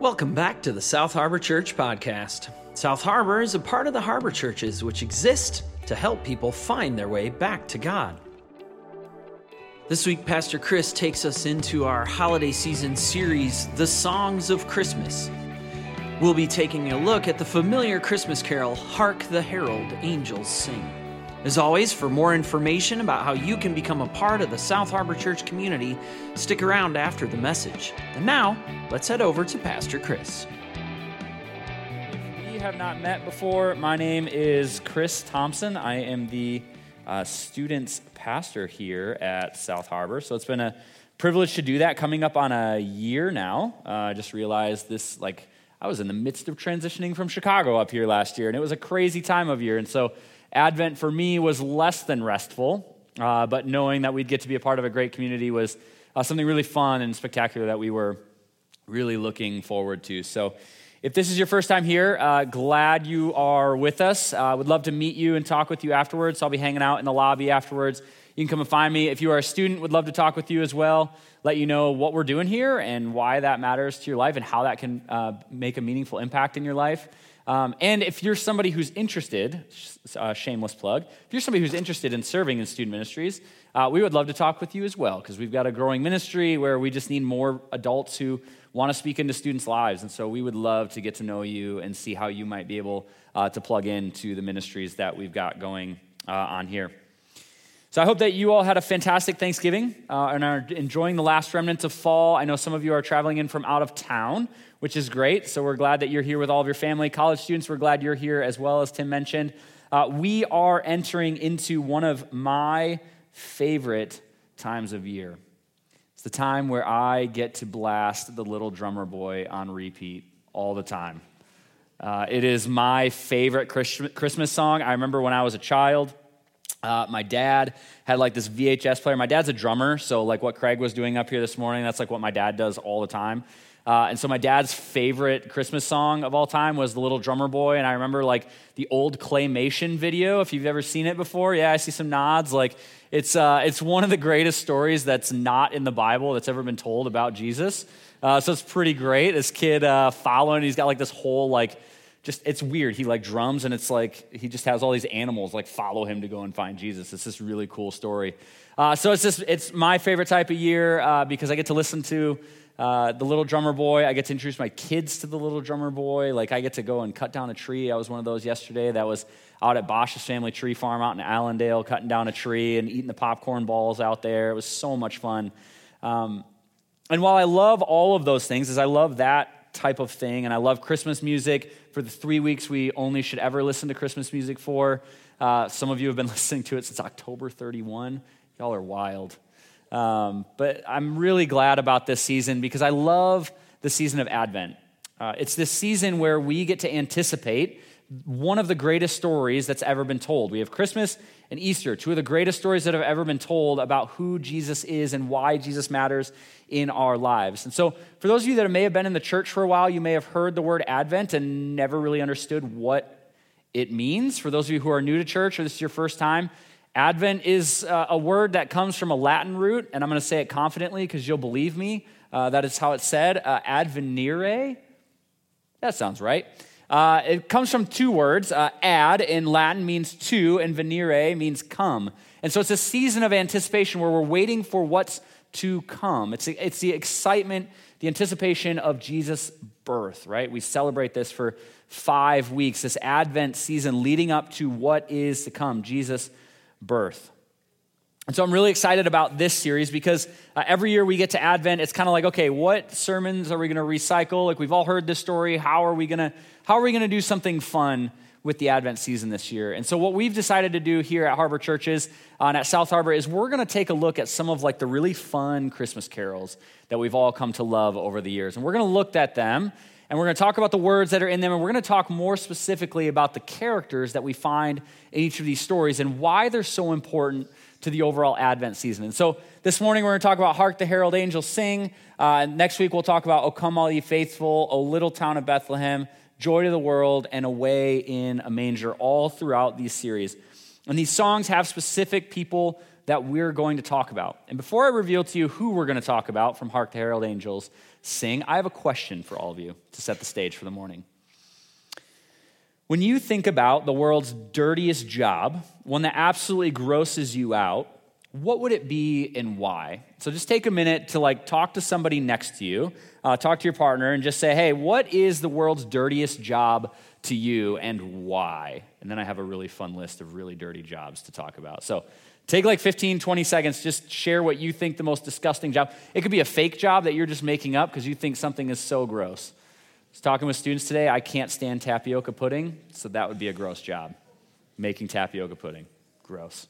Welcome back to the South Harbor Church podcast. South Harbor is a part of the Harbor Churches, which exist to help people find their way back to God. This week, Pastor Chris takes us into our holiday season series, The Songs of Christmas. We'll be taking a look at the familiar Christmas carol, Hark the Herald Angels Sing. As always, for more information about how you can become a part of the South Harbor Church community, stick around after the message. And now, let's head over to Pastor Chris. If we have not met before, my name is Chris Thompson. I am the uh, students pastor here at South Harbor. So it's been a privilege to do that. Coming up on a year now. Uh, I just realized this, like, I was in the midst of transitioning from Chicago up here last year, and it was a crazy time of year. And so Advent for me was less than restful, uh, but knowing that we'd get to be a part of a great community was uh, something really fun and spectacular that we were really looking forward to. So, if this is your first time here, uh, glad you are with us. I uh, would love to meet you and talk with you afterwards. I'll be hanging out in the lobby afterwards. You can come and find me. If you are a student, would love to talk with you as well. Let you know what we're doing here and why that matters to your life and how that can uh, make a meaningful impact in your life. Um, and if you're somebody who's interested, uh, shameless plug, if you're somebody who's interested in serving in student ministries, uh, we would love to talk with you as well because we've got a growing ministry where we just need more adults who want to speak into students' lives. And so we would love to get to know you and see how you might be able uh, to plug into the ministries that we've got going uh, on here. So I hope that you all had a fantastic Thanksgiving uh, and are enjoying the last remnants of fall. I know some of you are traveling in from out of town, which is great. So we're glad that you're here with all of your family. College students, we're glad you're here as well, as Tim mentioned. Uh, we are entering into one of my favorite times of year. It's the time where I get to blast the little drummer boy on repeat all the time. Uh, it is my favorite Christmas song. I remember when I was a child. Uh, my dad had like this VHS player. My dad's a drummer, so like what Craig was doing up here this morning, that's like what my dad does all the time. Uh, and so my dad's favorite Christmas song of all time was The Little Drummer Boy. And I remember like the old claymation video, if you've ever seen it before. Yeah, I see some nods. Like it's, uh, it's one of the greatest stories that's not in the Bible that's ever been told about Jesus. Uh, so it's pretty great. This kid uh, following, he's got like this whole like just it's weird. He like drums and it's like he just has all these animals like follow him to go and find Jesus. It's this really cool story. Uh, so it's just it's my favorite type of year uh, because I get to listen to uh, the little drummer boy. I get to introduce my kids to the little drummer boy. Like I get to go and cut down a tree. I was one of those yesterday. That was out at Bosch's family tree farm out in Allendale, cutting down a tree and eating the popcorn balls out there. It was so much fun. Um, and while I love all of those things, as I love that type of thing. And I love Christmas music. For the three weeks we only should ever listen to Christmas music for, uh, some of you have been listening to it since October 31. Y'all are wild. Um, but I'm really glad about this season because I love the season of Advent. Uh, it's this season where we get to anticipate one of the greatest stories that's ever been told. We have Christmas and Easter, two of the greatest stories that have ever been told about who Jesus is and why Jesus matters in our lives. And so, for those of you that may have been in the church for a while, you may have heard the word Advent and never really understood what it means. For those of you who are new to church or this is your first time, Advent is uh, a word that comes from a Latin root, and I'm going to say it confidently because you'll believe me. Uh, that is how it's said uh, advenire. That sounds right. Uh, it comes from two words. Uh, ad in Latin means to, and venire means come. And so it's a season of anticipation where we're waiting for what's to come. It's, it's the excitement, the anticipation of Jesus' birth, right? We celebrate this for five weeks, this Advent season leading up to what is to come, Jesus' birth. And so I'm really excited about this series because uh, every year we get to Advent, it's kind of like, okay, what sermons are we going to recycle? Like we've all heard this story. How are we going to how are we going to do something fun with the Advent season this year? And so what we've decided to do here at Harbor Churches uh, and at South Harbor is we're going to take a look at some of like the really fun Christmas carols that we've all come to love over the years. And we're going to look at them and we're going to talk about the words that are in them, and we're going to talk more specifically about the characters that we find in each of these stories and why they're so important to the overall Advent season. And so this morning we're going to talk about Hark the Herald Angels Sing. Uh, next week we'll talk about O Come All Ye Faithful, O Little Town of Bethlehem, Joy to the World, and Away in a Manger, all throughout these series. And these songs have specific people that we're going to talk about. And before I reveal to you who we're going to talk about from Hark the Herald Angels Sing, I have a question for all of you to set the stage for the morning. When you think about the world's dirtiest job, one that absolutely grosses you out, what would it be and why? So just take a minute to like talk to somebody next to you, uh, talk to your partner, and just say, "Hey, what is the world's dirtiest job to you, and why?" And then I have a really fun list of really dirty jobs to talk about. So take like 15, 20 seconds, just share what you think the most disgusting job. It could be a fake job that you're just making up because you think something is so gross. I was talking with students today. I can't stand tapioca pudding, so that would be a gross job. Making tapioca pudding, gross.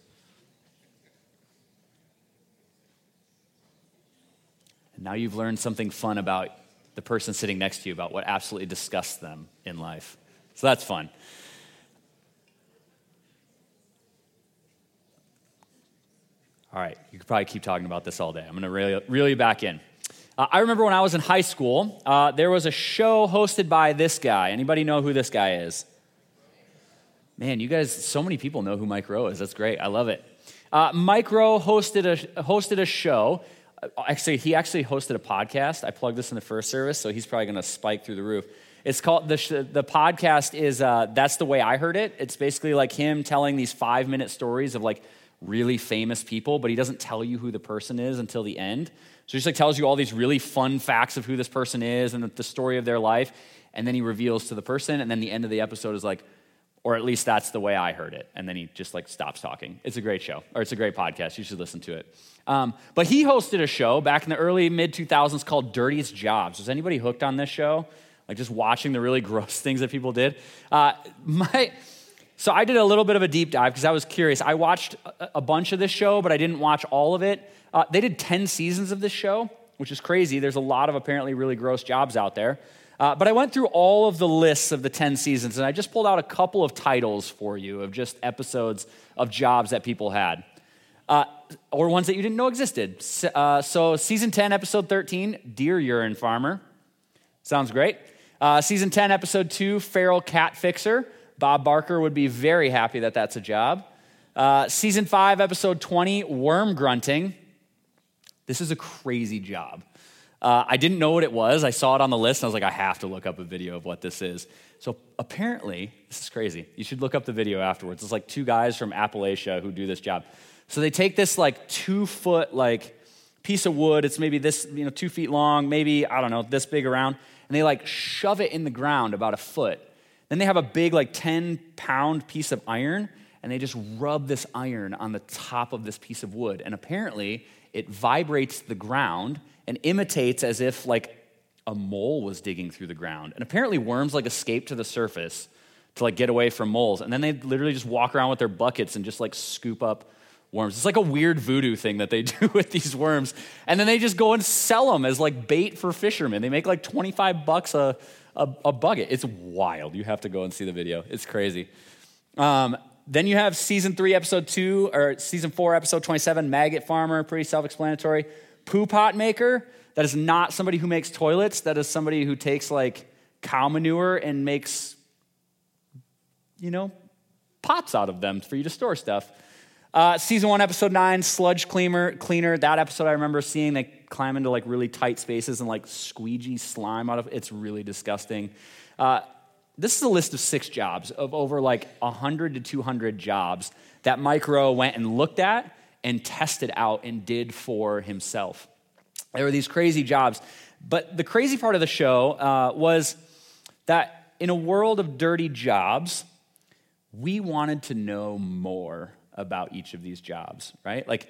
And now you've learned something fun about the person sitting next to you, about what absolutely disgusts them in life. So that's fun. All right, you could probably keep talking about this all day. I'm going to reel, reel you back in. Uh, I remember when I was in high school, uh, there was a show hosted by this guy. Anybody know who this guy is? Man, you guys, so many people know who Mike Rowe is. That's great. I love it. Uh, Mike Rowe hosted a, hosted a show actually, he actually hosted a podcast. I plugged this in the first service, so he's probably going to spike through the roof. It's called the the podcast is uh, that's the way I heard it. It's basically like him telling these five minute stories of like really famous people, but he doesn't tell you who the person is until the end. So he just like tells you all these really fun facts of who this person is and the story of their life, and then he reveals to the person, and then the end of the episode is like, or at least that's the way I heard it. And then he just like stops talking. It's a great show, or it's a great podcast. You should listen to it. Um, but he hosted a show back in the early mid 2000s called Dirtiest Jobs. Was anybody hooked on this show? Like just watching the really gross things that people did? Uh, my, so I did a little bit of a deep dive because I was curious. I watched a bunch of this show, but I didn't watch all of it. Uh, they did 10 seasons of this show, which is crazy. There's a lot of apparently really gross jobs out there. Uh, but I went through all of the lists of the 10 seasons, and I just pulled out a couple of titles for you of just episodes of jobs that people had uh, or ones that you didn't know existed. Uh, so, season 10, episode 13, Deer Urine Farmer. Sounds great. Uh, season 10, episode 2, Feral Cat Fixer. Bob Barker would be very happy that that's a job. Uh, season 5, episode 20, Worm Grunting. This is a crazy job. Uh, I didn't know what it was. I saw it on the list and I was like, I have to look up a video of what this is. So apparently, this is crazy. You should look up the video afterwards. It's like two guys from Appalachia who do this job. So they take this like two foot like piece of wood. It's maybe this you know two feet long, maybe I don't know this big around, and they like shove it in the ground about a foot. Then they have a big like ten pound piece of iron, and they just rub this iron on the top of this piece of wood, and apparently it vibrates the ground and imitates as if like a mole was digging through the ground. And apparently worms like escape to the surface to like get away from moles, and then they literally just walk around with their buckets and just like scoop up worms. It's like a weird voodoo thing that they do with these worms. And then they just go and sell them as like bait for fishermen. They make like 25 bucks a, a, a bucket. It's wild. You have to go and see the video. It's crazy. Um, then you have season three, episode two, or season four, episode 27, Maggot Farmer, pretty self explanatory. Poo pot maker, that is not somebody who makes toilets. That is somebody who takes like cow manure and makes, you know, pots out of them for you to store stuff. Uh, season one, episode nine, sludge cleaner. Cleaner. That episode I remember seeing. They climb into like really tight spaces and like squeegee slime out of. It's really disgusting. Uh, this is a list of six jobs of over like 100 to 200 jobs that Mike Rowe went and looked at and tested out and did for himself. There were these crazy jobs. But the crazy part of the show uh, was that in a world of dirty jobs, we wanted to know more about each of these jobs, right? Like,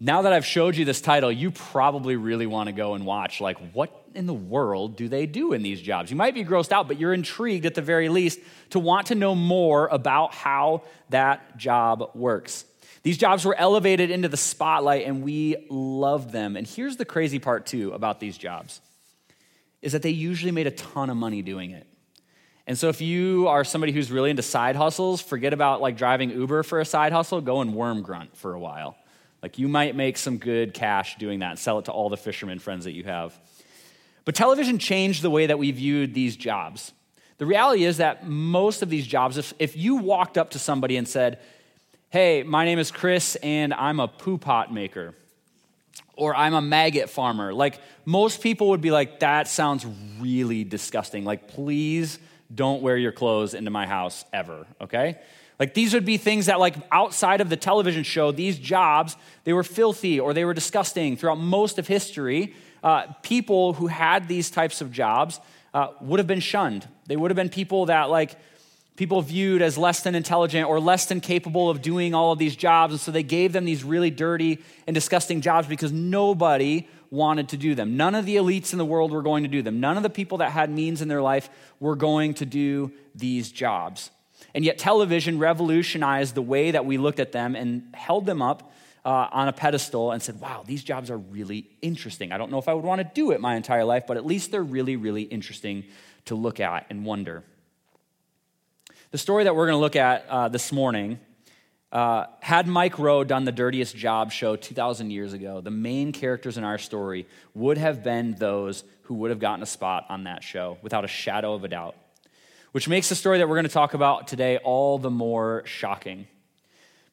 now that I've showed you this title, you probably really want to go and watch, like, what in the world do they do in these jobs? You might be grossed out, but you're intrigued at the very least to want to know more about how that job works. These jobs were elevated into the spotlight and we loved them. And here's the crazy part, too, about these jobs is that they usually made a ton of money doing it. And so if you are somebody who's really into side hustles, forget about like driving Uber for a side hustle, go and worm grunt for a while. Like you might make some good cash doing that and sell it to all the fishermen friends that you have. But television changed the way that we viewed these jobs. The reality is that most of these jobs, if, if you walked up to somebody and said, hey, my name is Chris and I'm a poo pot maker. Or I'm a maggot farmer. Like most people would be like, that sounds really disgusting. Like, please don't wear your clothes into my house ever, okay? Like these would be things that, like outside of the television show, these jobs, they were filthy or they were disgusting throughout most of history. Uh, people who had these types of jobs uh, would have been shunned. They would have been people that, like, people viewed as less than intelligent or less than capable of doing all of these jobs. And so they gave them these really dirty and disgusting jobs because nobody wanted to do them. None of the elites in the world were going to do them. None of the people that had means in their life were going to do these jobs. And yet, television revolutionized the way that we looked at them and held them up uh, on a pedestal and said, wow, these jobs are really interesting. I don't know if I would want to do it my entire life, but at least they're really, really interesting to look at and wonder. The story that we're going to look at uh, this morning uh, had Mike Rowe done the Dirtiest Job show 2,000 years ago, the main characters in our story would have been those who would have gotten a spot on that show without a shadow of a doubt, which makes the story that we're going to talk about today all the more shocking.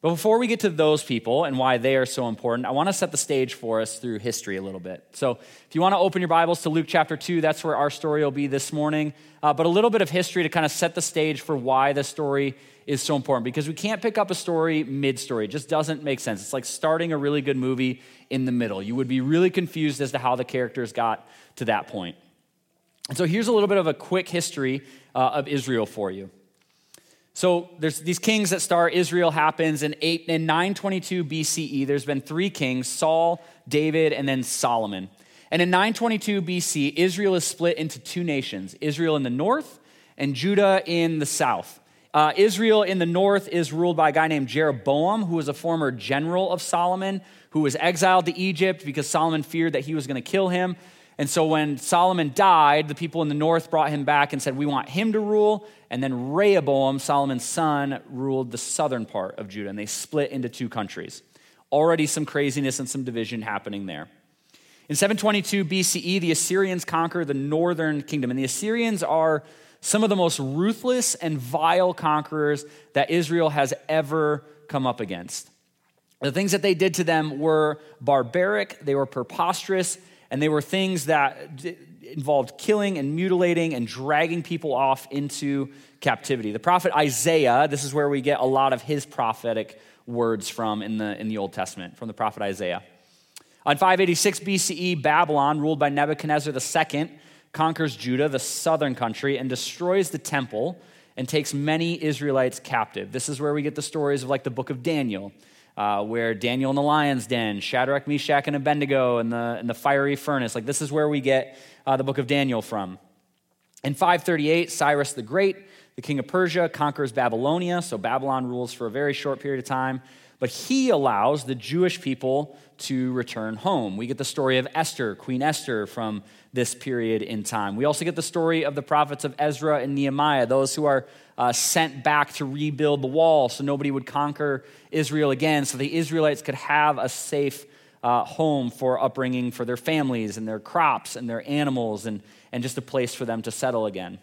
But before we get to those people and why they are so important, I want to set the stage for us through history a little bit. So, if you want to open your Bibles to Luke chapter 2, that's where our story will be this morning. Uh, but a little bit of history to kind of set the stage for why the story is so important because we can't pick up a story mid story. It just doesn't make sense. It's like starting a really good movie in the middle. You would be really confused as to how the characters got to that point. And so, here's a little bit of a quick history uh, of Israel for you. So there's these kings that start. Israel happens in, eight, in 922 BCE. There's been three kings Saul, David, and then Solomon. And in 922 BC, Israel is split into two nations Israel in the north and Judah in the south. Uh, Israel in the north is ruled by a guy named Jeroboam, who was a former general of Solomon, who was exiled to Egypt because Solomon feared that he was going to kill him. And so when Solomon died, the people in the north brought him back and said, We want him to rule. And then Rehoboam, Solomon's son, ruled the southern part of Judah, and they split into two countries. Already some craziness and some division happening there. In 722 BCE, the Assyrians conquer the northern kingdom. And the Assyrians are some of the most ruthless and vile conquerors that Israel has ever come up against. The things that they did to them were barbaric, they were preposterous, and they were things that involved killing and mutilating and dragging people off into captivity. The prophet Isaiah, this is where we get a lot of his prophetic words from in the, in the Old Testament, from the prophet Isaiah. On 586 BCE, Babylon, ruled by Nebuchadnezzar II, conquers Judah, the southern country, and destroys the temple and takes many Israelites captive. This is where we get the stories of like the book of Daniel uh, where Daniel in the lion's den, Shadrach, Meshach, and Abednego in the, in the fiery furnace. Like, this is where we get uh, the book of Daniel from. In 538, Cyrus the Great, the king of Persia, conquers Babylonia. So, Babylon rules for a very short period of time. But he allows the Jewish people to return home. We get the story of Esther, Queen Esther, from this period in time. We also get the story of the prophets of Ezra and Nehemiah, those who are uh, sent back to rebuild the wall so nobody would conquer Israel again, so the Israelites could have a safe uh, home for upbringing for their families and their crops and their animals and, and just a place for them to settle again.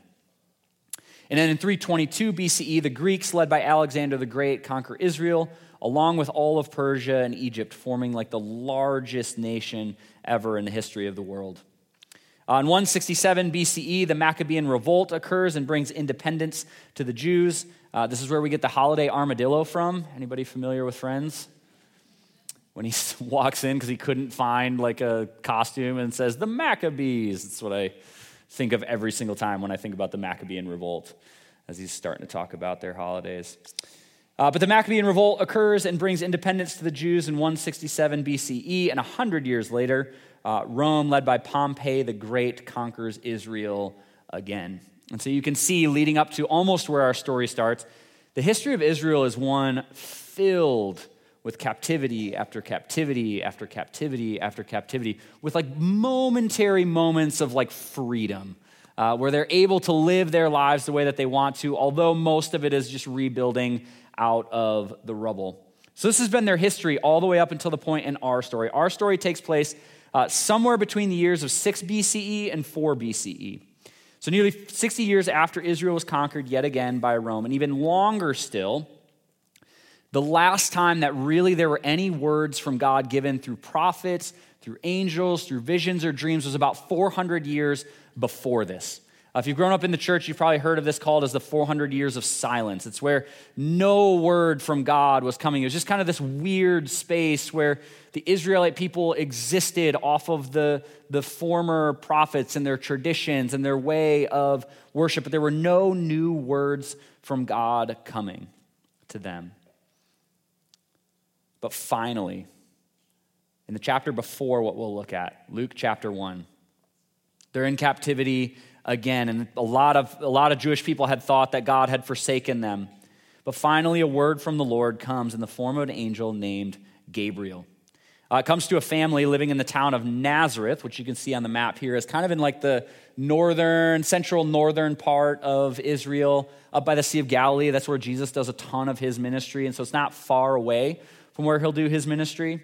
And then in 322 BCE, the Greeks, led by Alexander the Great, conquer Israel, along with all of Persia and Egypt, forming like the largest nation ever in the history of the world. Uh, in 167 BCE, the Maccabean revolt occurs and brings independence to the Jews. Uh, this is where we get the holiday armadillo from. Anybody familiar with Friends? When he walks in because he couldn't find like a costume and says, the Maccabees. That's what I think of every single time when I think about the Maccabean revolt as he's starting to talk about their holidays. Uh, but the Maccabean revolt occurs and brings independence to the Jews in 167 BCE, and 100 years later, uh, Rome, led by Pompey the Great, conquers Israel again. And so you can see, leading up to almost where our story starts, the history of Israel is one filled with captivity after captivity after captivity after captivity, with like momentary moments of like freedom. Uh, where they're able to live their lives the way that they want to, although most of it is just rebuilding out of the rubble. So, this has been their history all the way up until the point in our story. Our story takes place uh, somewhere between the years of 6 BCE and 4 BCE. So, nearly 60 years after Israel was conquered yet again by Rome, and even longer still, The last time that really there were any words from God given through prophets, through angels, through visions or dreams was about 400 years before this. If you've grown up in the church, you've probably heard of this called as the 400 years of silence. It's where no word from God was coming. It was just kind of this weird space where the Israelite people existed off of the, the former prophets and their traditions and their way of worship, but there were no new words from God coming to them. But finally, in the chapter before what we'll look at, Luke chapter 1, they're in captivity again, and a lot of, a lot of Jewish people had thought that God had forsaken them. But finally, a word from the Lord comes in the form of an angel named Gabriel. Uh, it comes to a family living in the town of Nazareth, which you can see on the map here, is kind of in like the northern, central northern part of Israel, up by the Sea of Galilee. That's where Jesus does a ton of his ministry, and so it's not far away from where he'll do his ministry.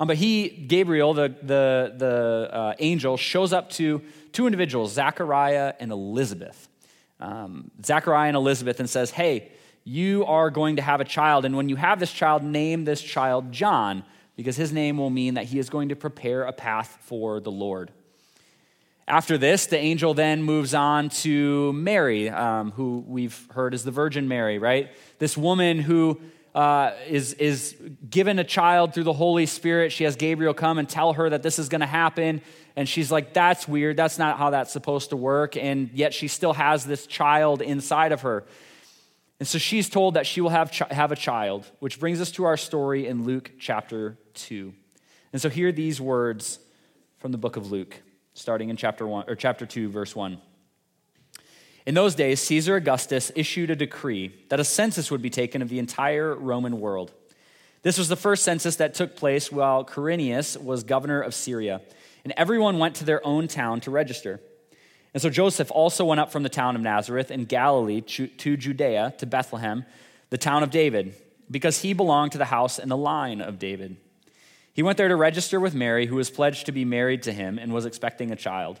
Um, but he, Gabriel, the, the, the uh, angel, shows up to two individuals, Zachariah and Elizabeth. Um, Zachariah and Elizabeth, and says, Hey, you are going to have a child. And when you have this child, name this child John, because his name will mean that he is going to prepare a path for the Lord. After this, the angel then moves on to Mary, um, who we've heard is the Virgin Mary, right? This woman who uh, is, is given a child through the Holy Spirit. She has Gabriel come and tell her that this is going to happen. And she's like, that's weird. That's not how that's supposed to work. And yet she still has this child inside of her. And so she's told that she will have, ch- have a child, which brings us to our story in Luke chapter 2. And so here are these words from the book of Luke, starting in chapter 1 or chapter 2 verse 1. In those days, Caesar Augustus issued a decree that a census would be taken of the entire Roman world. This was the first census that took place while Quirinius was governor of Syria, and everyone went to their own town to register. And so Joseph also went up from the town of Nazareth in Galilee to Judea, to Bethlehem, the town of David, because he belonged to the house and the line of David. He went there to register with Mary, who was pledged to be married to him and was expecting a child.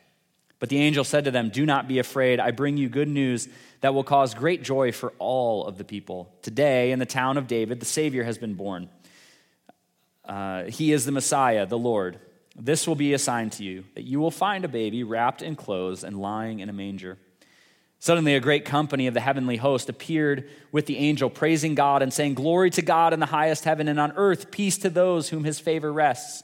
But the angel said to them, Do not be afraid. I bring you good news that will cause great joy for all of the people. Today, in the town of David, the Savior has been born. Uh, he is the Messiah, the Lord. This will be a sign to you that you will find a baby wrapped in clothes and lying in a manger. Suddenly, a great company of the heavenly host appeared with the angel, praising God and saying, Glory to God in the highest heaven, and on earth, peace to those whom his favor rests.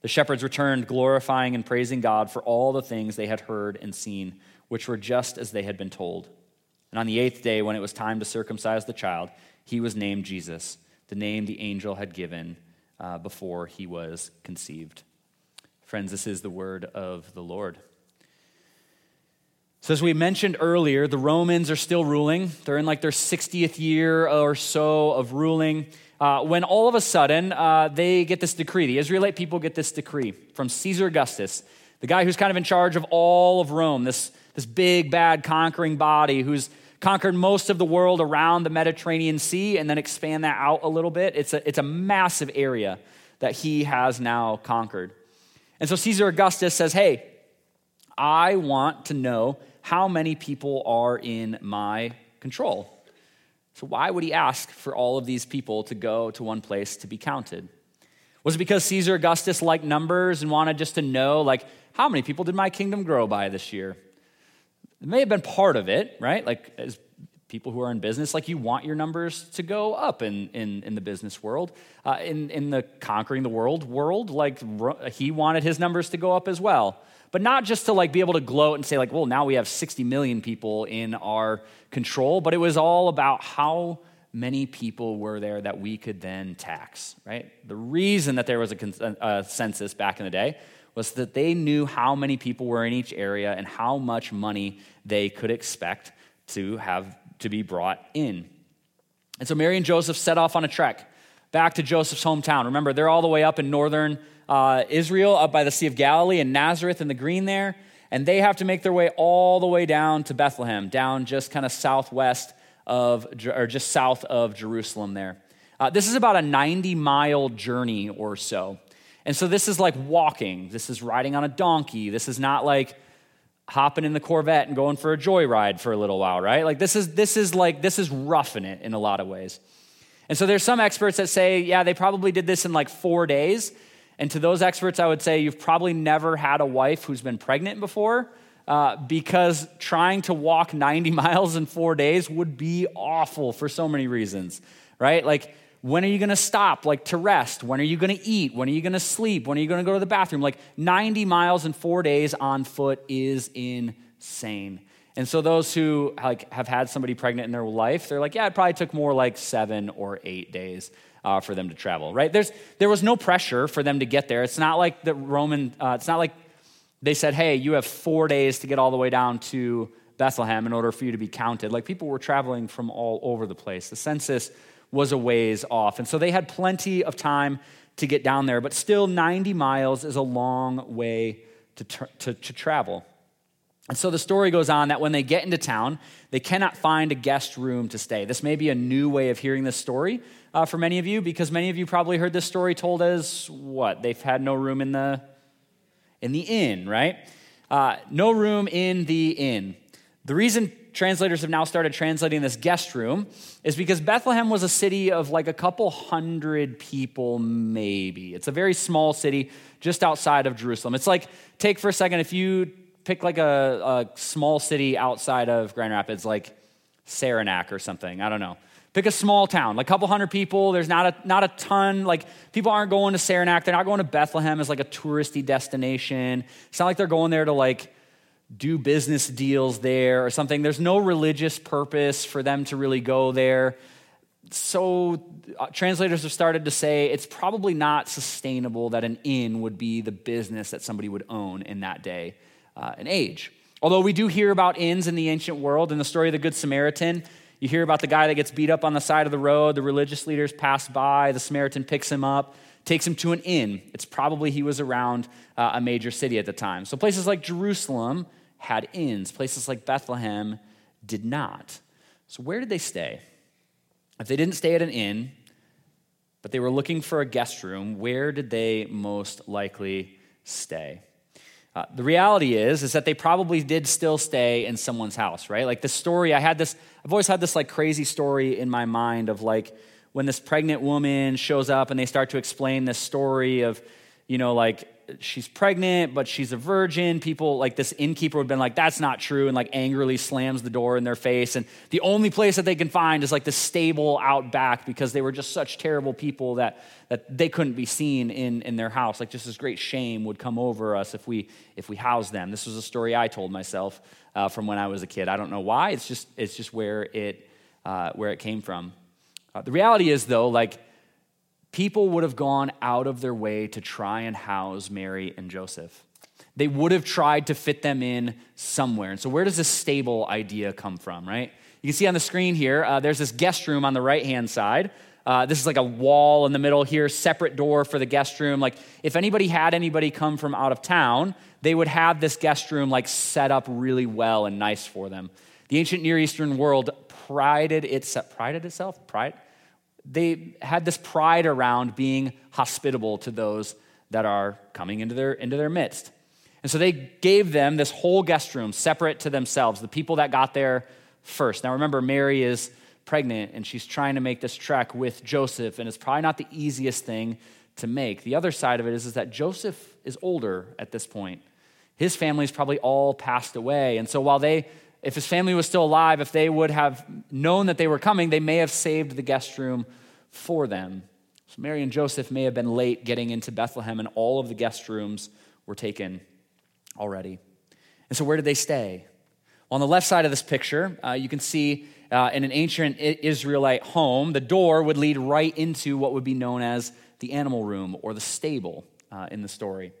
The shepherds returned, glorifying and praising God for all the things they had heard and seen, which were just as they had been told. And on the eighth day, when it was time to circumcise the child, he was named Jesus, the name the angel had given uh, before he was conceived. Friends, this is the word of the Lord. So, as we mentioned earlier, the Romans are still ruling. They're in like their 60th year or so of ruling uh, when all of a sudden uh, they get this decree. The Israelite people get this decree from Caesar Augustus, the guy who's kind of in charge of all of Rome, this, this big, bad, conquering body who's conquered most of the world around the Mediterranean Sea and then expand that out a little bit. It's a, it's a massive area that he has now conquered. And so Caesar Augustus says, Hey, I want to know how many people are in my control. So, why would he ask for all of these people to go to one place to be counted? Was it because Caesar Augustus liked numbers and wanted just to know, like, how many people did my kingdom grow by this year? It may have been part of it, right? Like, as people who are in business, like you want your numbers to go up in, in, in the business world. Uh, in, in the conquering the world world, like he wanted his numbers to go up as well. But not just to like be able to gloat and say like, well, now we have 60 million people in our control, but it was all about how many people were there that we could then tax, right? The reason that there was a, a uh, uh, census back in the day was that they knew how many people were in each area and how much money they could expect to have to be brought in. And so Mary and Joseph set off on a trek back to Joseph's hometown. Remember, they're all the way up in northern uh, Israel, up by the Sea of Galilee and Nazareth in the green there. And they have to make their way all the way down to Bethlehem, down just kind of southwest of, or just south of Jerusalem there. Uh, this is about a 90 mile journey or so. And so this is like walking. This is riding on a donkey. This is not like hopping in the Corvette and going for a joyride for a little while, right? Like this is this is like this is roughing it in a lot of ways. And so there's some experts that say, yeah, they probably did this in like 4 days. And to those experts, I would say you've probably never had a wife who's been pregnant before. Uh, because trying to walk 90 miles in four days would be awful for so many reasons, right? Like, when are you going to stop like to rest? When are you going to eat? When are you going to sleep? When are you going to go to the bathroom? Like 90 miles in four days on foot is insane. And so those who like have had somebody pregnant in their life they're like yeah it probably took more like seven or eight days uh, for them to travel right there's there was no pressure for them to get there it's not like the roman uh, it's not like they said hey you have four days to get all the way down to bethlehem in order for you to be counted like people were traveling from all over the place the census was a ways off. And so they had plenty of time to get down there, but still 90 miles is a long way to, to, to travel. And so the story goes on that when they get into town, they cannot find a guest room to stay. This may be a new way of hearing this story uh, for many of you because many of you probably heard this story told as what? They've had no room in the, in the inn, right? Uh, no room in the inn. The reason translators have now started translating this guest room is because Bethlehem was a city of like a couple hundred people, maybe. It's a very small city just outside of Jerusalem. It's like, take for a second, if you pick like a, a small city outside of Grand Rapids, like Saranac or something, I don't know. Pick a small town, like a couple hundred people. There's not a, not a ton, like people aren't going to Saranac. They're not going to Bethlehem as like a touristy destination. It's not like they're going there to like, do business deals there or something. There's no religious purpose for them to really go there. So, uh, translators have started to say it's probably not sustainable that an inn would be the business that somebody would own in that day uh, and age. Although we do hear about inns in the ancient world. In the story of the Good Samaritan, you hear about the guy that gets beat up on the side of the road. The religious leaders pass by, the Samaritan picks him up takes him to an inn. It's probably he was around uh, a major city at the time. So places like Jerusalem had inns, places like Bethlehem did not. So, where did they stay? If they didn't stay at an inn, but they were looking for a guest room, where did they most likely stay? Uh, the reality is, is that they probably did still stay in someone's house, right? Like the story, I had this, I've always had this like crazy story in my mind of like when this pregnant woman shows up and they start to explain this story of, you know, like she's pregnant, but she's a virgin. People like this innkeeper would have been like, that's not true, and like angrily slams the door in their face. And the only place that they can find is like the stable out back because they were just such terrible people that, that they couldn't be seen in, in their house. Like just this great shame would come over us if we if we housed them. This was a story I told myself uh, from when I was a kid. I don't know why. It's just it's just where it uh, where it came from. Uh, the reality is though, like people would have gone out of their way to try and house Mary and Joseph. They would have tried to fit them in somewhere. And so, where does this stable idea come from, right? You can see on the screen here, uh, there's this guest room on the right hand side. Uh, this is like a wall in the middle here, separate door for the guest room. Like, if anybody had anybody come from out of town, they would have this guest room like set up really well and nice for them. The ancient Near Eastern world prided itself, prided itself, pride, they had this pride around being hospitable to those that are coming into their, into their midst. And so they gave them this whole guest room separate to themselves, the people that got there first. Now remember, Mary is pregnant and she's trying to make this trek with Joseph, and it's probably not the easiest thing to make. The other side of it is, is that Joseph is older at this point. His family's probably all passed away. And so while they if his family was still alive, if they would have known that they were coming, they may have saved the guest room for them. So Mary and Joseph may have been late getting into Bethlehem, and all of the guest rooms were taken already. And so, where did they stay? Well, on the left side of this picture, uh, you can see uh, in an ancient Israelite home, the door would lead right into what would be known as the animal room or the stable uh, in the story.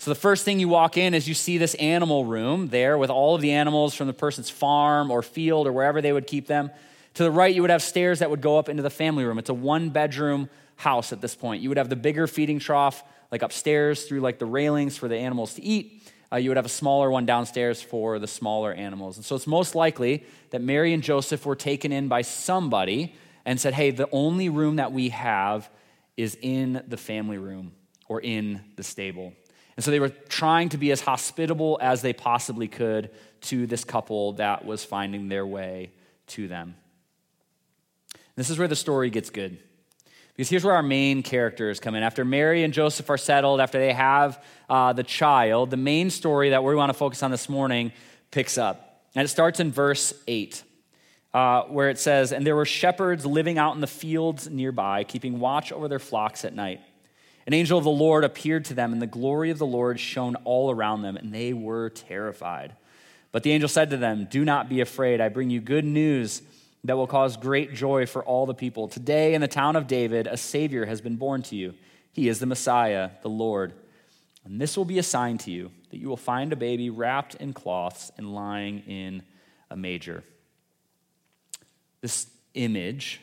So, the first thing you walk in is you see this animal room there with all of the animals from the person's farm or field or wherever they would keep them. To the right, you would have stairs that would go up into the family room. It's a one bedroom house at this point. You would have the bigger feeding trough, like upstairs through like the railings for the animals to eat. Uh, you would have a smaller one downstairs for the smaller animals. And so it's most likely that Mary and Joseph were taken in by somebody and said, hey, the only room that we have is in the family room or in the stable. And so they were trying to be as hospitable as they possibly could to this couple that was finding their way to them. This is where the story gets good. Because here's where our main characters come in. After Mary and Joseph are settled, after they have uh, the child, the main story that we want to focus on this morning picks up. And it starts in verse 8, uh, where it says, And there were shepherds living out in the fields nearby, keeping watch over their flocks at night. An angel of the Lord appeared to them, and the glory of the Lord shone all around them, and they were terrified. But the angel said to them, Do not be afraid. I bring you good news that will cause great joy for all the people. Today, in the town of David, a Savior has been born to you. He is the Messiah, the Lord. And this will be a sign to you that you will find a baby wrapped in cloths and lying in a manger. This image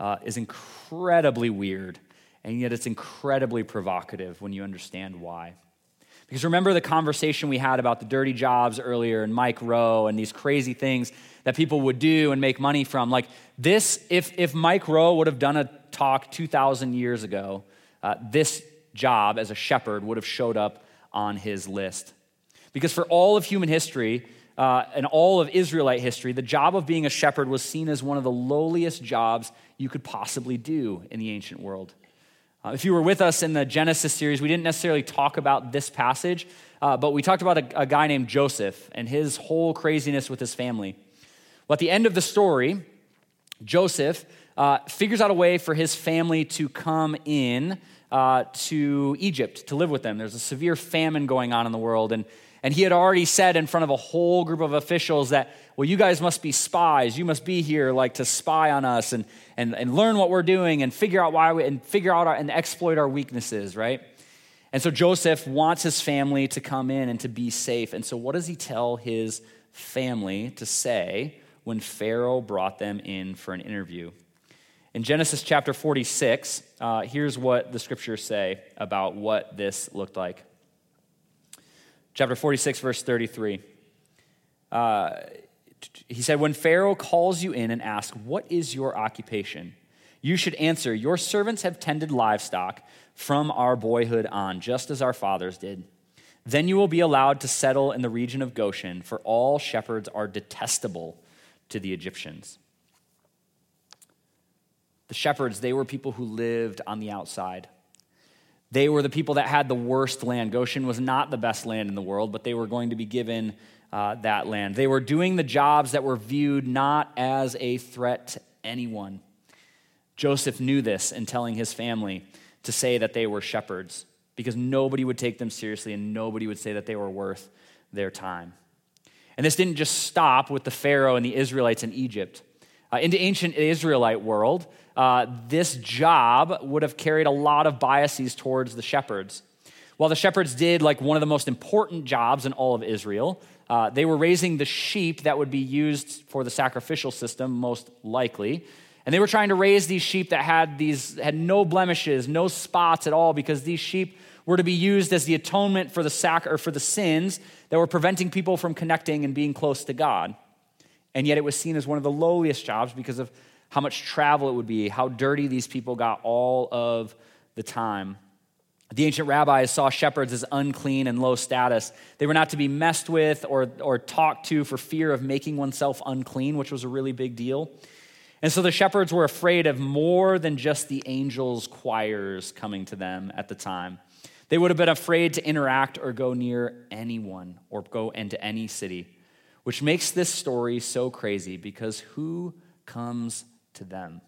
uh, is incredibly weird and yet it's incredibly provocative when you understand why. Because remember the conversation we had about the dirty jobs earlier and Mike Rowe and these crazy things that people would do and make money from. Like this, if, if Mike Rowe would have done a talk 2,000 years ago, uh, this job as a shepherd would have showed up on his list. Because for all of human history uh, and all of Israelite history, the job of being a shepherd was seen as one of the lowliest jobs you could possibly do in the ancient world. Uh, if you were with us in the Genesis series, we didn't necessarily talk about this passage, uh, but we talked about a, a, guy named Joseph and his whole craziness with his family. Well, at the end of the story, Joseph uh, figures out a way for his family to come in uh, to Egypt to live with them. There's a severe famine going on in the world, and and he had already said in front of a whole group of officials that, well, you guys must be spies. You must be here like to spy on us and, and, and learn what we're doing and figure out why we, and figure out our, and exploit our weaknesses, right? And so Joseph wants his family to come in and to be safe. And so what does he tell his family to say when Pharaoh brought them in for an interview? In Genesis chapter 46, uh, here's what the scriptures say about what this looked like chapter 46, verse 33. Uh, he said, When Pharaoh calls you in and asks, What is your occupation? You should answer, Your servants have tended livestock from our boyhood on, just as our fathers did. Then you will be allowed to settle in the region of Goshen, for all shepherds are detestable to the Egyptians. The shepherds, they were people who lived on the outside. They were the people that had the worst land. Goshen was not the best land in the world, but they were going to be given uh, that land. They were doing the jobs that were viewed not as a threat to anyone. Joseph knew this in telling his family to say that they were shepherds because nobody would take them seriously and nobody would say that they were worth their time. And this didn't just stop with the Pharaoh and the Israelites in Egypt. Uh, in the ancient Israelite world, uh, this job would have carried a lot of biases towards the shepherds. While the shepherds did like one of the most important jobs in all of Israel, uh, they were raising the sheep that would be used for the sacrificial system, most likely. And they were trying to raise these sheep that had these had no blemishes, no spots at all, because these sheep were to be used as the atonement for the sac or for the sins that were preventing people from connecting and being close to God. And yet it was seen as one of the lowliest jobs because of how much travel it would be, how dirty these people got all of the time. The ancient rabbis saw shepherds as unclean and low status. They were not to be messed with or, or talked to for fear of making oneself unclean, which was a really big deal. And so the shepherds were afraid of more than just the angels' choirs coming to them at the time. They would have been afraid to interact or go near anyone or go into any city. Which makes this story so crazy because who comes to them?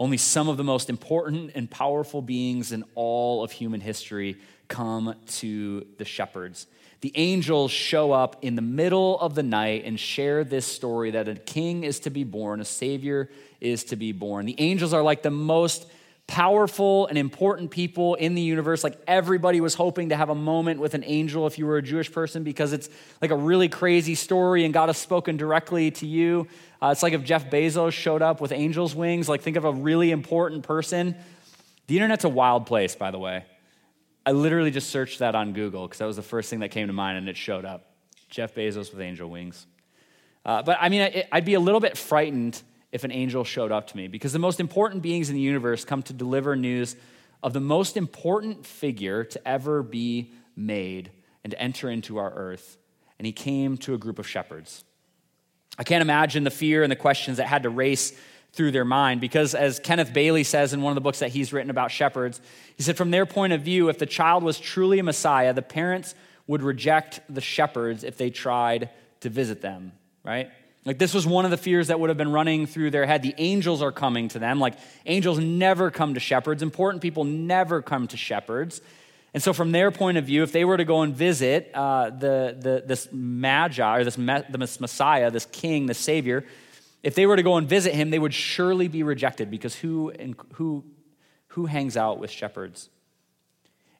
Only some of the most important and powerful beings in all of human history come to the shepherds. The angels show up in the middle of the night and share this story that a king is to be born, a savior is to be born. The angels are like the most powerful and important people in the universe. Like everybody was hoping to have a moment with an angel if you were a Jewish person because it's like a really crazy story and God has spoken directly to you. Uh, it's like if Jeff Bezos showed up with angel's wings. Like think of a really important person. The internet's a wild place, by the way. I literally just searched that on Google because that was the first thing that came to mind and it showed up. Jeff Bezos with angel wings. Uh, but I mean, I'd be a little bit frightened if an angel showed up to me because the most important beings in the universe come to deliver news of the most important figure to ever be made and to enter into our earth. And he came to a group of shepherds. I can't imagine the fear and the questions that had to race through their mind because, as Kenneth Bailey says in one of the books that he's written about shepherds, he said, from their point of view, if the child was truly a Messiah, the parents would reject the shepherds if they tried to visit them, right? Like, this was one of the fears that would have been running through their head. The angels are coming to them. Like, angels never come to shepherds. Important people never come to shepherds. And so, from their point of view, if they were to go and visit uh, the, the, this Magi, or this, the Messiah, this King, the Savior, if they were to go and visit him, they would surely be rejected because who, who, who hangs out with shepherds?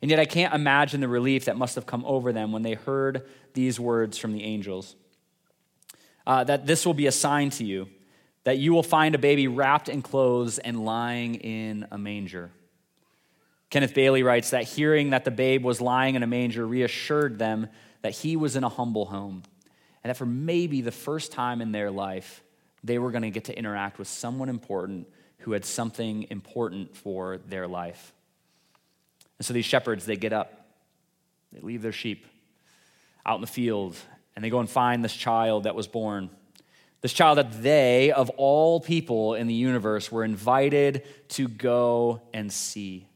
And yet, I can't imagine the relief that must have come over them when they heard these words from the angels uh, that this will be a sign to you that you will find a baby wrapped in clothes and lying in a manger. Kenneth Bailey writes that hearing that the babe was lying in a manger reassured them that he was in a humble home, and that for maybe the first time in their life, they were going to get to interact with someone important who had something important for their life. And so these shepherds, they get up, they leave their sheep out in the field, and they go and find this child that was born. This child that they, of all people in the universe, were invited to go and see.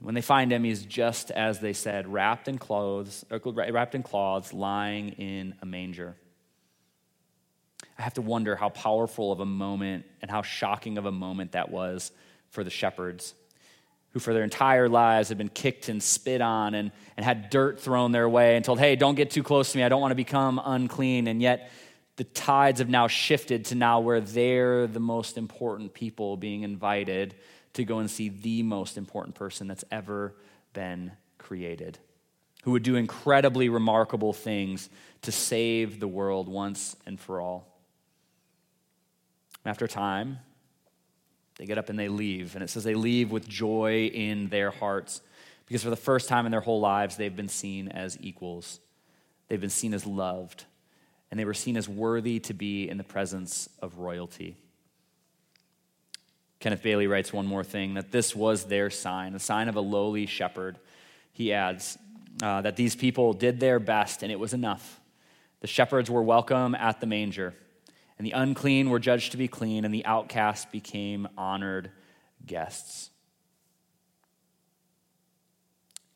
When they find him, he's just as they said, wrapped in clothes, uh, wrapped in cloths, lying in a manger. I have to wonder how powerful of a moment and how shocking of a moment that was for the shepherds who for their entire lives had been kicked and spit on and, and had dirt thrown their way and told, hey, don't get too close to me. I don't want to become unclean. And yet the tides have now shifted to now where they're the most important people being invited to go and see the most important person that's ever been created, who would do incredibly remarkable things to save the world once and for all. After time, they get up and they leave. And it says they leave with joy in their hearts because for the first time in their whole lives, they've been seen as equals. They've been seen as loved. And they were seen as worthy to be in the presence of royalty. Kenneth Bailey writes one more thing that this was their sign, the sign of a lowly shepherd. He adds uh, that these people did their best and it was enough. The shepherds were welcome at the manger and the unclean were judged to be clean, and the outcast became honored guests.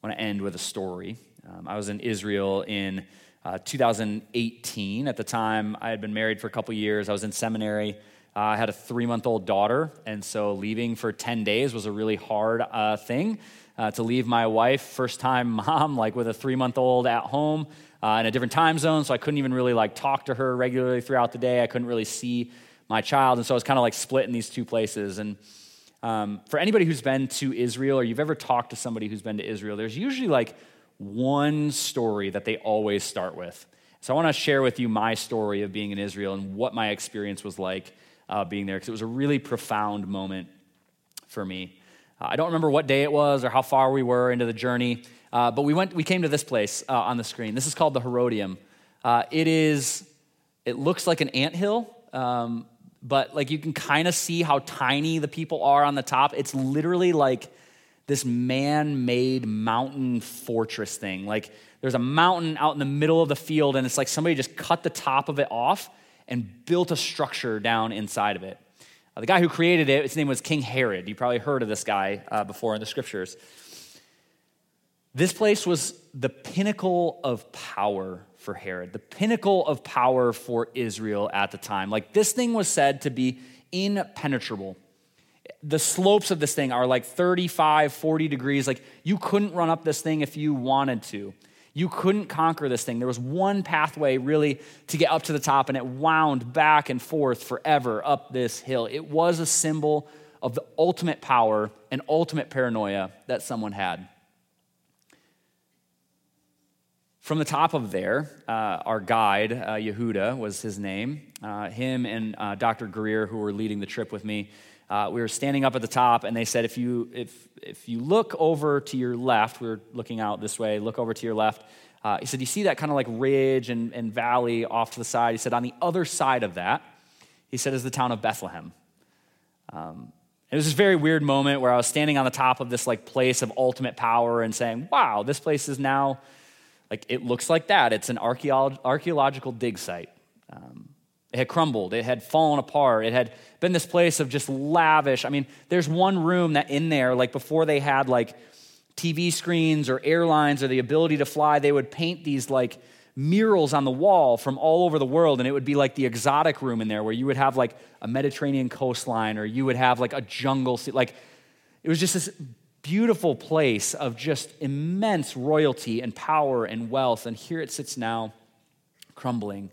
I want to end with a story. Um, I was in Israel in uh, 2018. At the time, I had been married for a couple years. I was in seminary. Uh, I had a three month old daughter, and so leaving for 10 days was a really hard uh, thing. Uh, to leave my wife, first time mom, like with a three month old at home uh, in a different time zone, so I couldn't even really like talk to her regularly throughout the day. I couldn't really see my child, and so I was kind of like split in these two places. And um, for anybody who's been to Israel or you've ever talked to somebody who's been to Israel, there's usually like one story that they always start with. So I want to share with you my story of being in Israel and what my experience was like uh, being there, because it was a really profound moment for me. Uh, I don't remember what day it was or how far we were into the journey. Uh, but we went, we came to this place uh, on the screen. This is called the Herodium. Uh, it is, it looks like an ant hill, um, but like you can kind of see how tiny the people are on the top. It's literally like this man-made mountain fortress thing. Like there's a mountain out in the middle of the field, and it's like somebody just cut the top of it off and built a structure down inside of it. Uh, the guy who created it, his name was King Herod. You probably heard of this guy uh, before in the scriptures. This place was the pinnacle of power for Herod, the pinnacle of power for Israel at the time. Like this thing was said to be impenetrable. The slopes of this thing are like 35, 40 degrees. Like you couldn't run up this thing if you wanted to. You couldn't conquer this thing. There was one pathway really to get up to the top, and it wound back and forth forever up this hill. It was a symbol of the ultimate power and ultimate paranoia that someone had. From the top of there, uh, our guide, uh, Yehuda was his name, uh, him and uh, Dr. Greer, who were leading the trip with me, uh, we were standing up at the top, and they said, if you, if, if you look over to your left, we were looking out this way, look over to your left. Uh, he said, You see that kind of like ridge and, and valley off to the side? He said, On the other side of that, he said, is the town of Bethlehem. Um, it was this very weird moment where I was standing on the top of this like place of ultimate power and saying, Wow, this place is now like it looks like that. It's an archaeological dig site. Um, it had crumbled. It had fallen apart. It had been this place of just lavish. I mean, there's one room that in there, like before they had like TV screens or airlines or the ability to fly, they would paint these like murals on the wall from all over the world, and it would be like the exotic room in there where you would have like a Mediterranean coastline or you would have like a jungle. Like it was just this beautiful place of just immense royalty and power and wealth. And here it sits now, crumbling.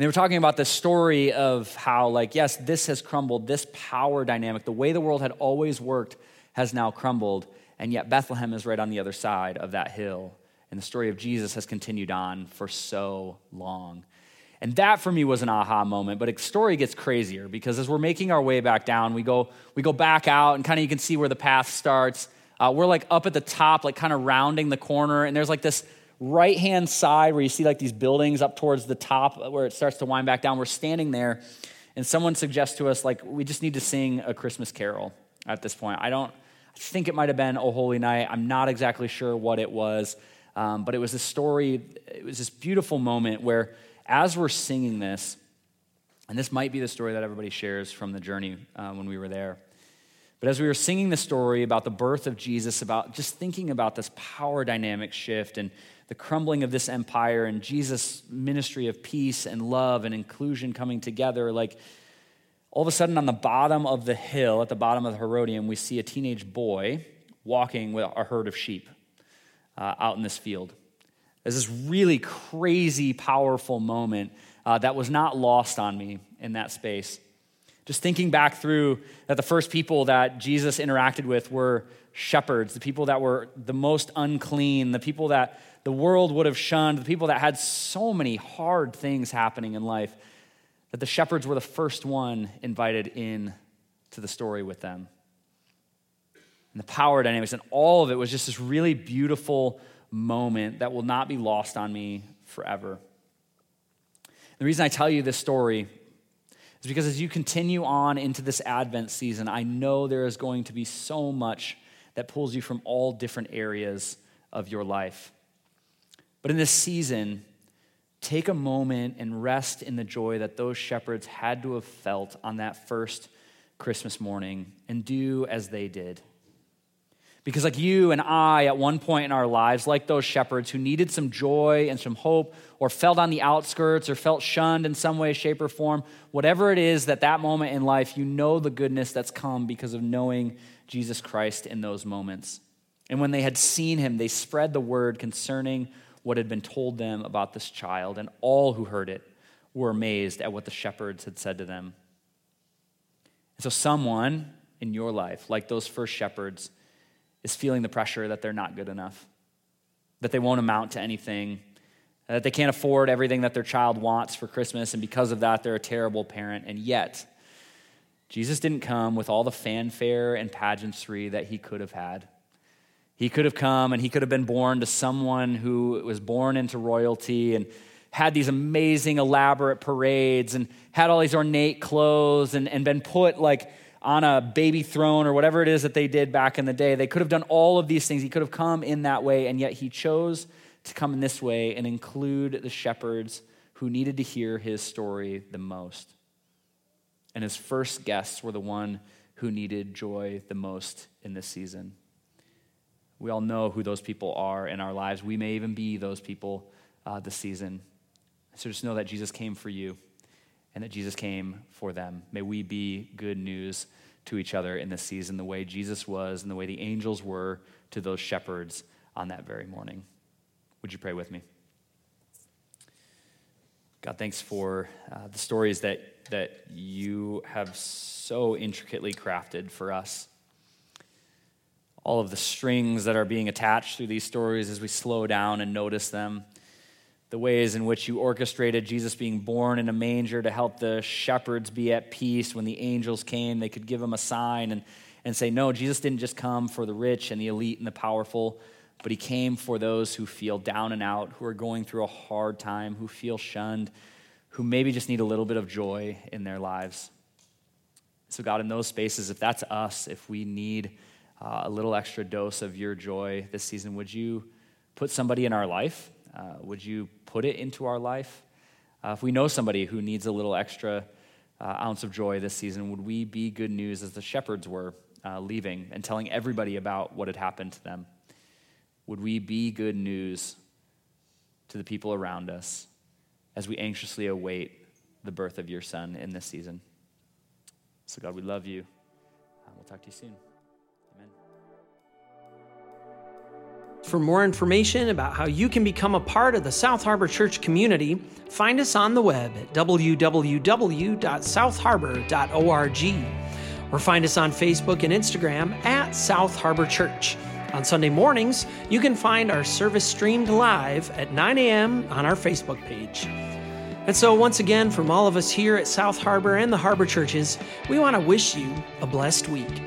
And they were talking about the story of how, like, yes, this has crumbled, this power dynamic, the way the world had always worked has now crumbled. And yet Bethlehem is right on the other side of that hill. And the story of Jesus has continued on for so long. And that for me was an aha moment. But the story gets crazier because as we're making our way back down, we go, we go back out and kind of you can see where the path starts. Uh, we're like up at the top, like kind of rounding the corner. And there's like this right hand side where you see like these buildings up towards the top where it starts to wind back down. We're standing there and someone suggests to us, like, we just need to sing a Christmas carol at this point. I don't, I think it might have been Oh Holy Night. I'm not exactly sure what it was. Um, but it was a story, it was this beautiful moment where as we're singing this, and this might be the story that everybody shares from the journey uh, when we were there. But as we were singing the story about the birth of Jesus, about just thinking about this power dynamic shift and the crumbling of this empire and Jesus' ministry of peace and love and inclusion coming together, like all of a sudden on the bottom of the hill, at the bottom of the Herodium, we see a teenage boy walking with a herd of sheep uh, out in this field. There's this really crazy, powerful moment uh, that was not lost on me in that space. Just thinking back through that the first people that Jesus interacted with were shepherds, the people that were the most unclean, the people that the world would have shunned, the people that had so many hard things happening in life, that the shepherds were the first one invited in to the story with them. And the power dynamics and all of it was just this really beautiful moment that will not be lost on me forever. The reason I tell you this story is because as you continue on into this Advent season, I know there is going to be so much that pulls you from all different areas of your life. But in this season, take a moment and rest in the joy that those shepherds had to have felt on that first Christmas morning and do as they did. Because, like you and I, at one point in our lives, like those shepherds who needed some joy and some hope, or felt on the outskirts, or felt shunned in some way, shape, or form, whatever it is that that moment in life, you know the goodness that's come because of knowing Jesus Christ in those moments. And when they had seen him, they spread the word concerning what had been told them about this child, and all who heard it were amazed at what the shepherds had said to them. And so, someone in your life, like those first shepherds, is feeling the pressure that they're not good enough, that they won't amount to anything, that they can't afford everything that their child wants for Christmas, and because of that, they're a terrible parent. And yet, Jesus didn't come with all the fanfare and pageantry that he could have had. He could have come and he could have been born to someone who was born into royalty and had these amazing, elaborate parades and had all these ornate clothes and, and been put like on a baby throne or whatever it is that they did back in the day. They could have done all of these things. He could have come in that way, and yet he chose to come in this way and include the shepherds who needed to hear his story the most. And his first guests were the one who needed joy the most in this season. We all know who those people are in our lives. We may even be those people uh, this season. So just know that Jesus came for you and that Jesus came for them. May we be good news to each other in this season, the way Jesus was and the way the angels were to those shepherds on that very morning. Would you pray with me? God, thanks for uh, the stories that, that you have so intricately crafted for us. All of the strings that are being attached through these stories as we slow down and notice them the ways in which you orchestrated Jesus being born in a manger to help the shepherds be at peace when the angels came. They could give him a sign and, and say, No, Jesus didn't just come for the rich and the elite and the powerful, but he came for those who feel down and out, who are going through a hard time, who feel shunned, who maybe just need a little bit of joy in their lives. So, God, in those spaces, if that's us, if we need uh, a little extra dose of your joy this season, would you put somebody in our life? Uh, would you put it into our life? Uh, if we know somebody who needs a little extra uh, ounce of joy this season, would we be good news as the shepherds were uh, leaving and telling everybody about what had happened to them? Would we be good news to the people around us as we anxiously await the birth of your son in this season? So, God, we love you. Uh, we'll talk to you soon. For more information about how you can become a part of the South Harbor Church community, find us on the web at www.southharbor.org or find us on Facebook and Instagram at South Harbor Church. On Sunday mornings, you can find our service streamed live at 9 a.m. on our Facebook page. And so, once again, from all of us here at South Harbor and the Harbor Churches, we want to wish you a blessed week.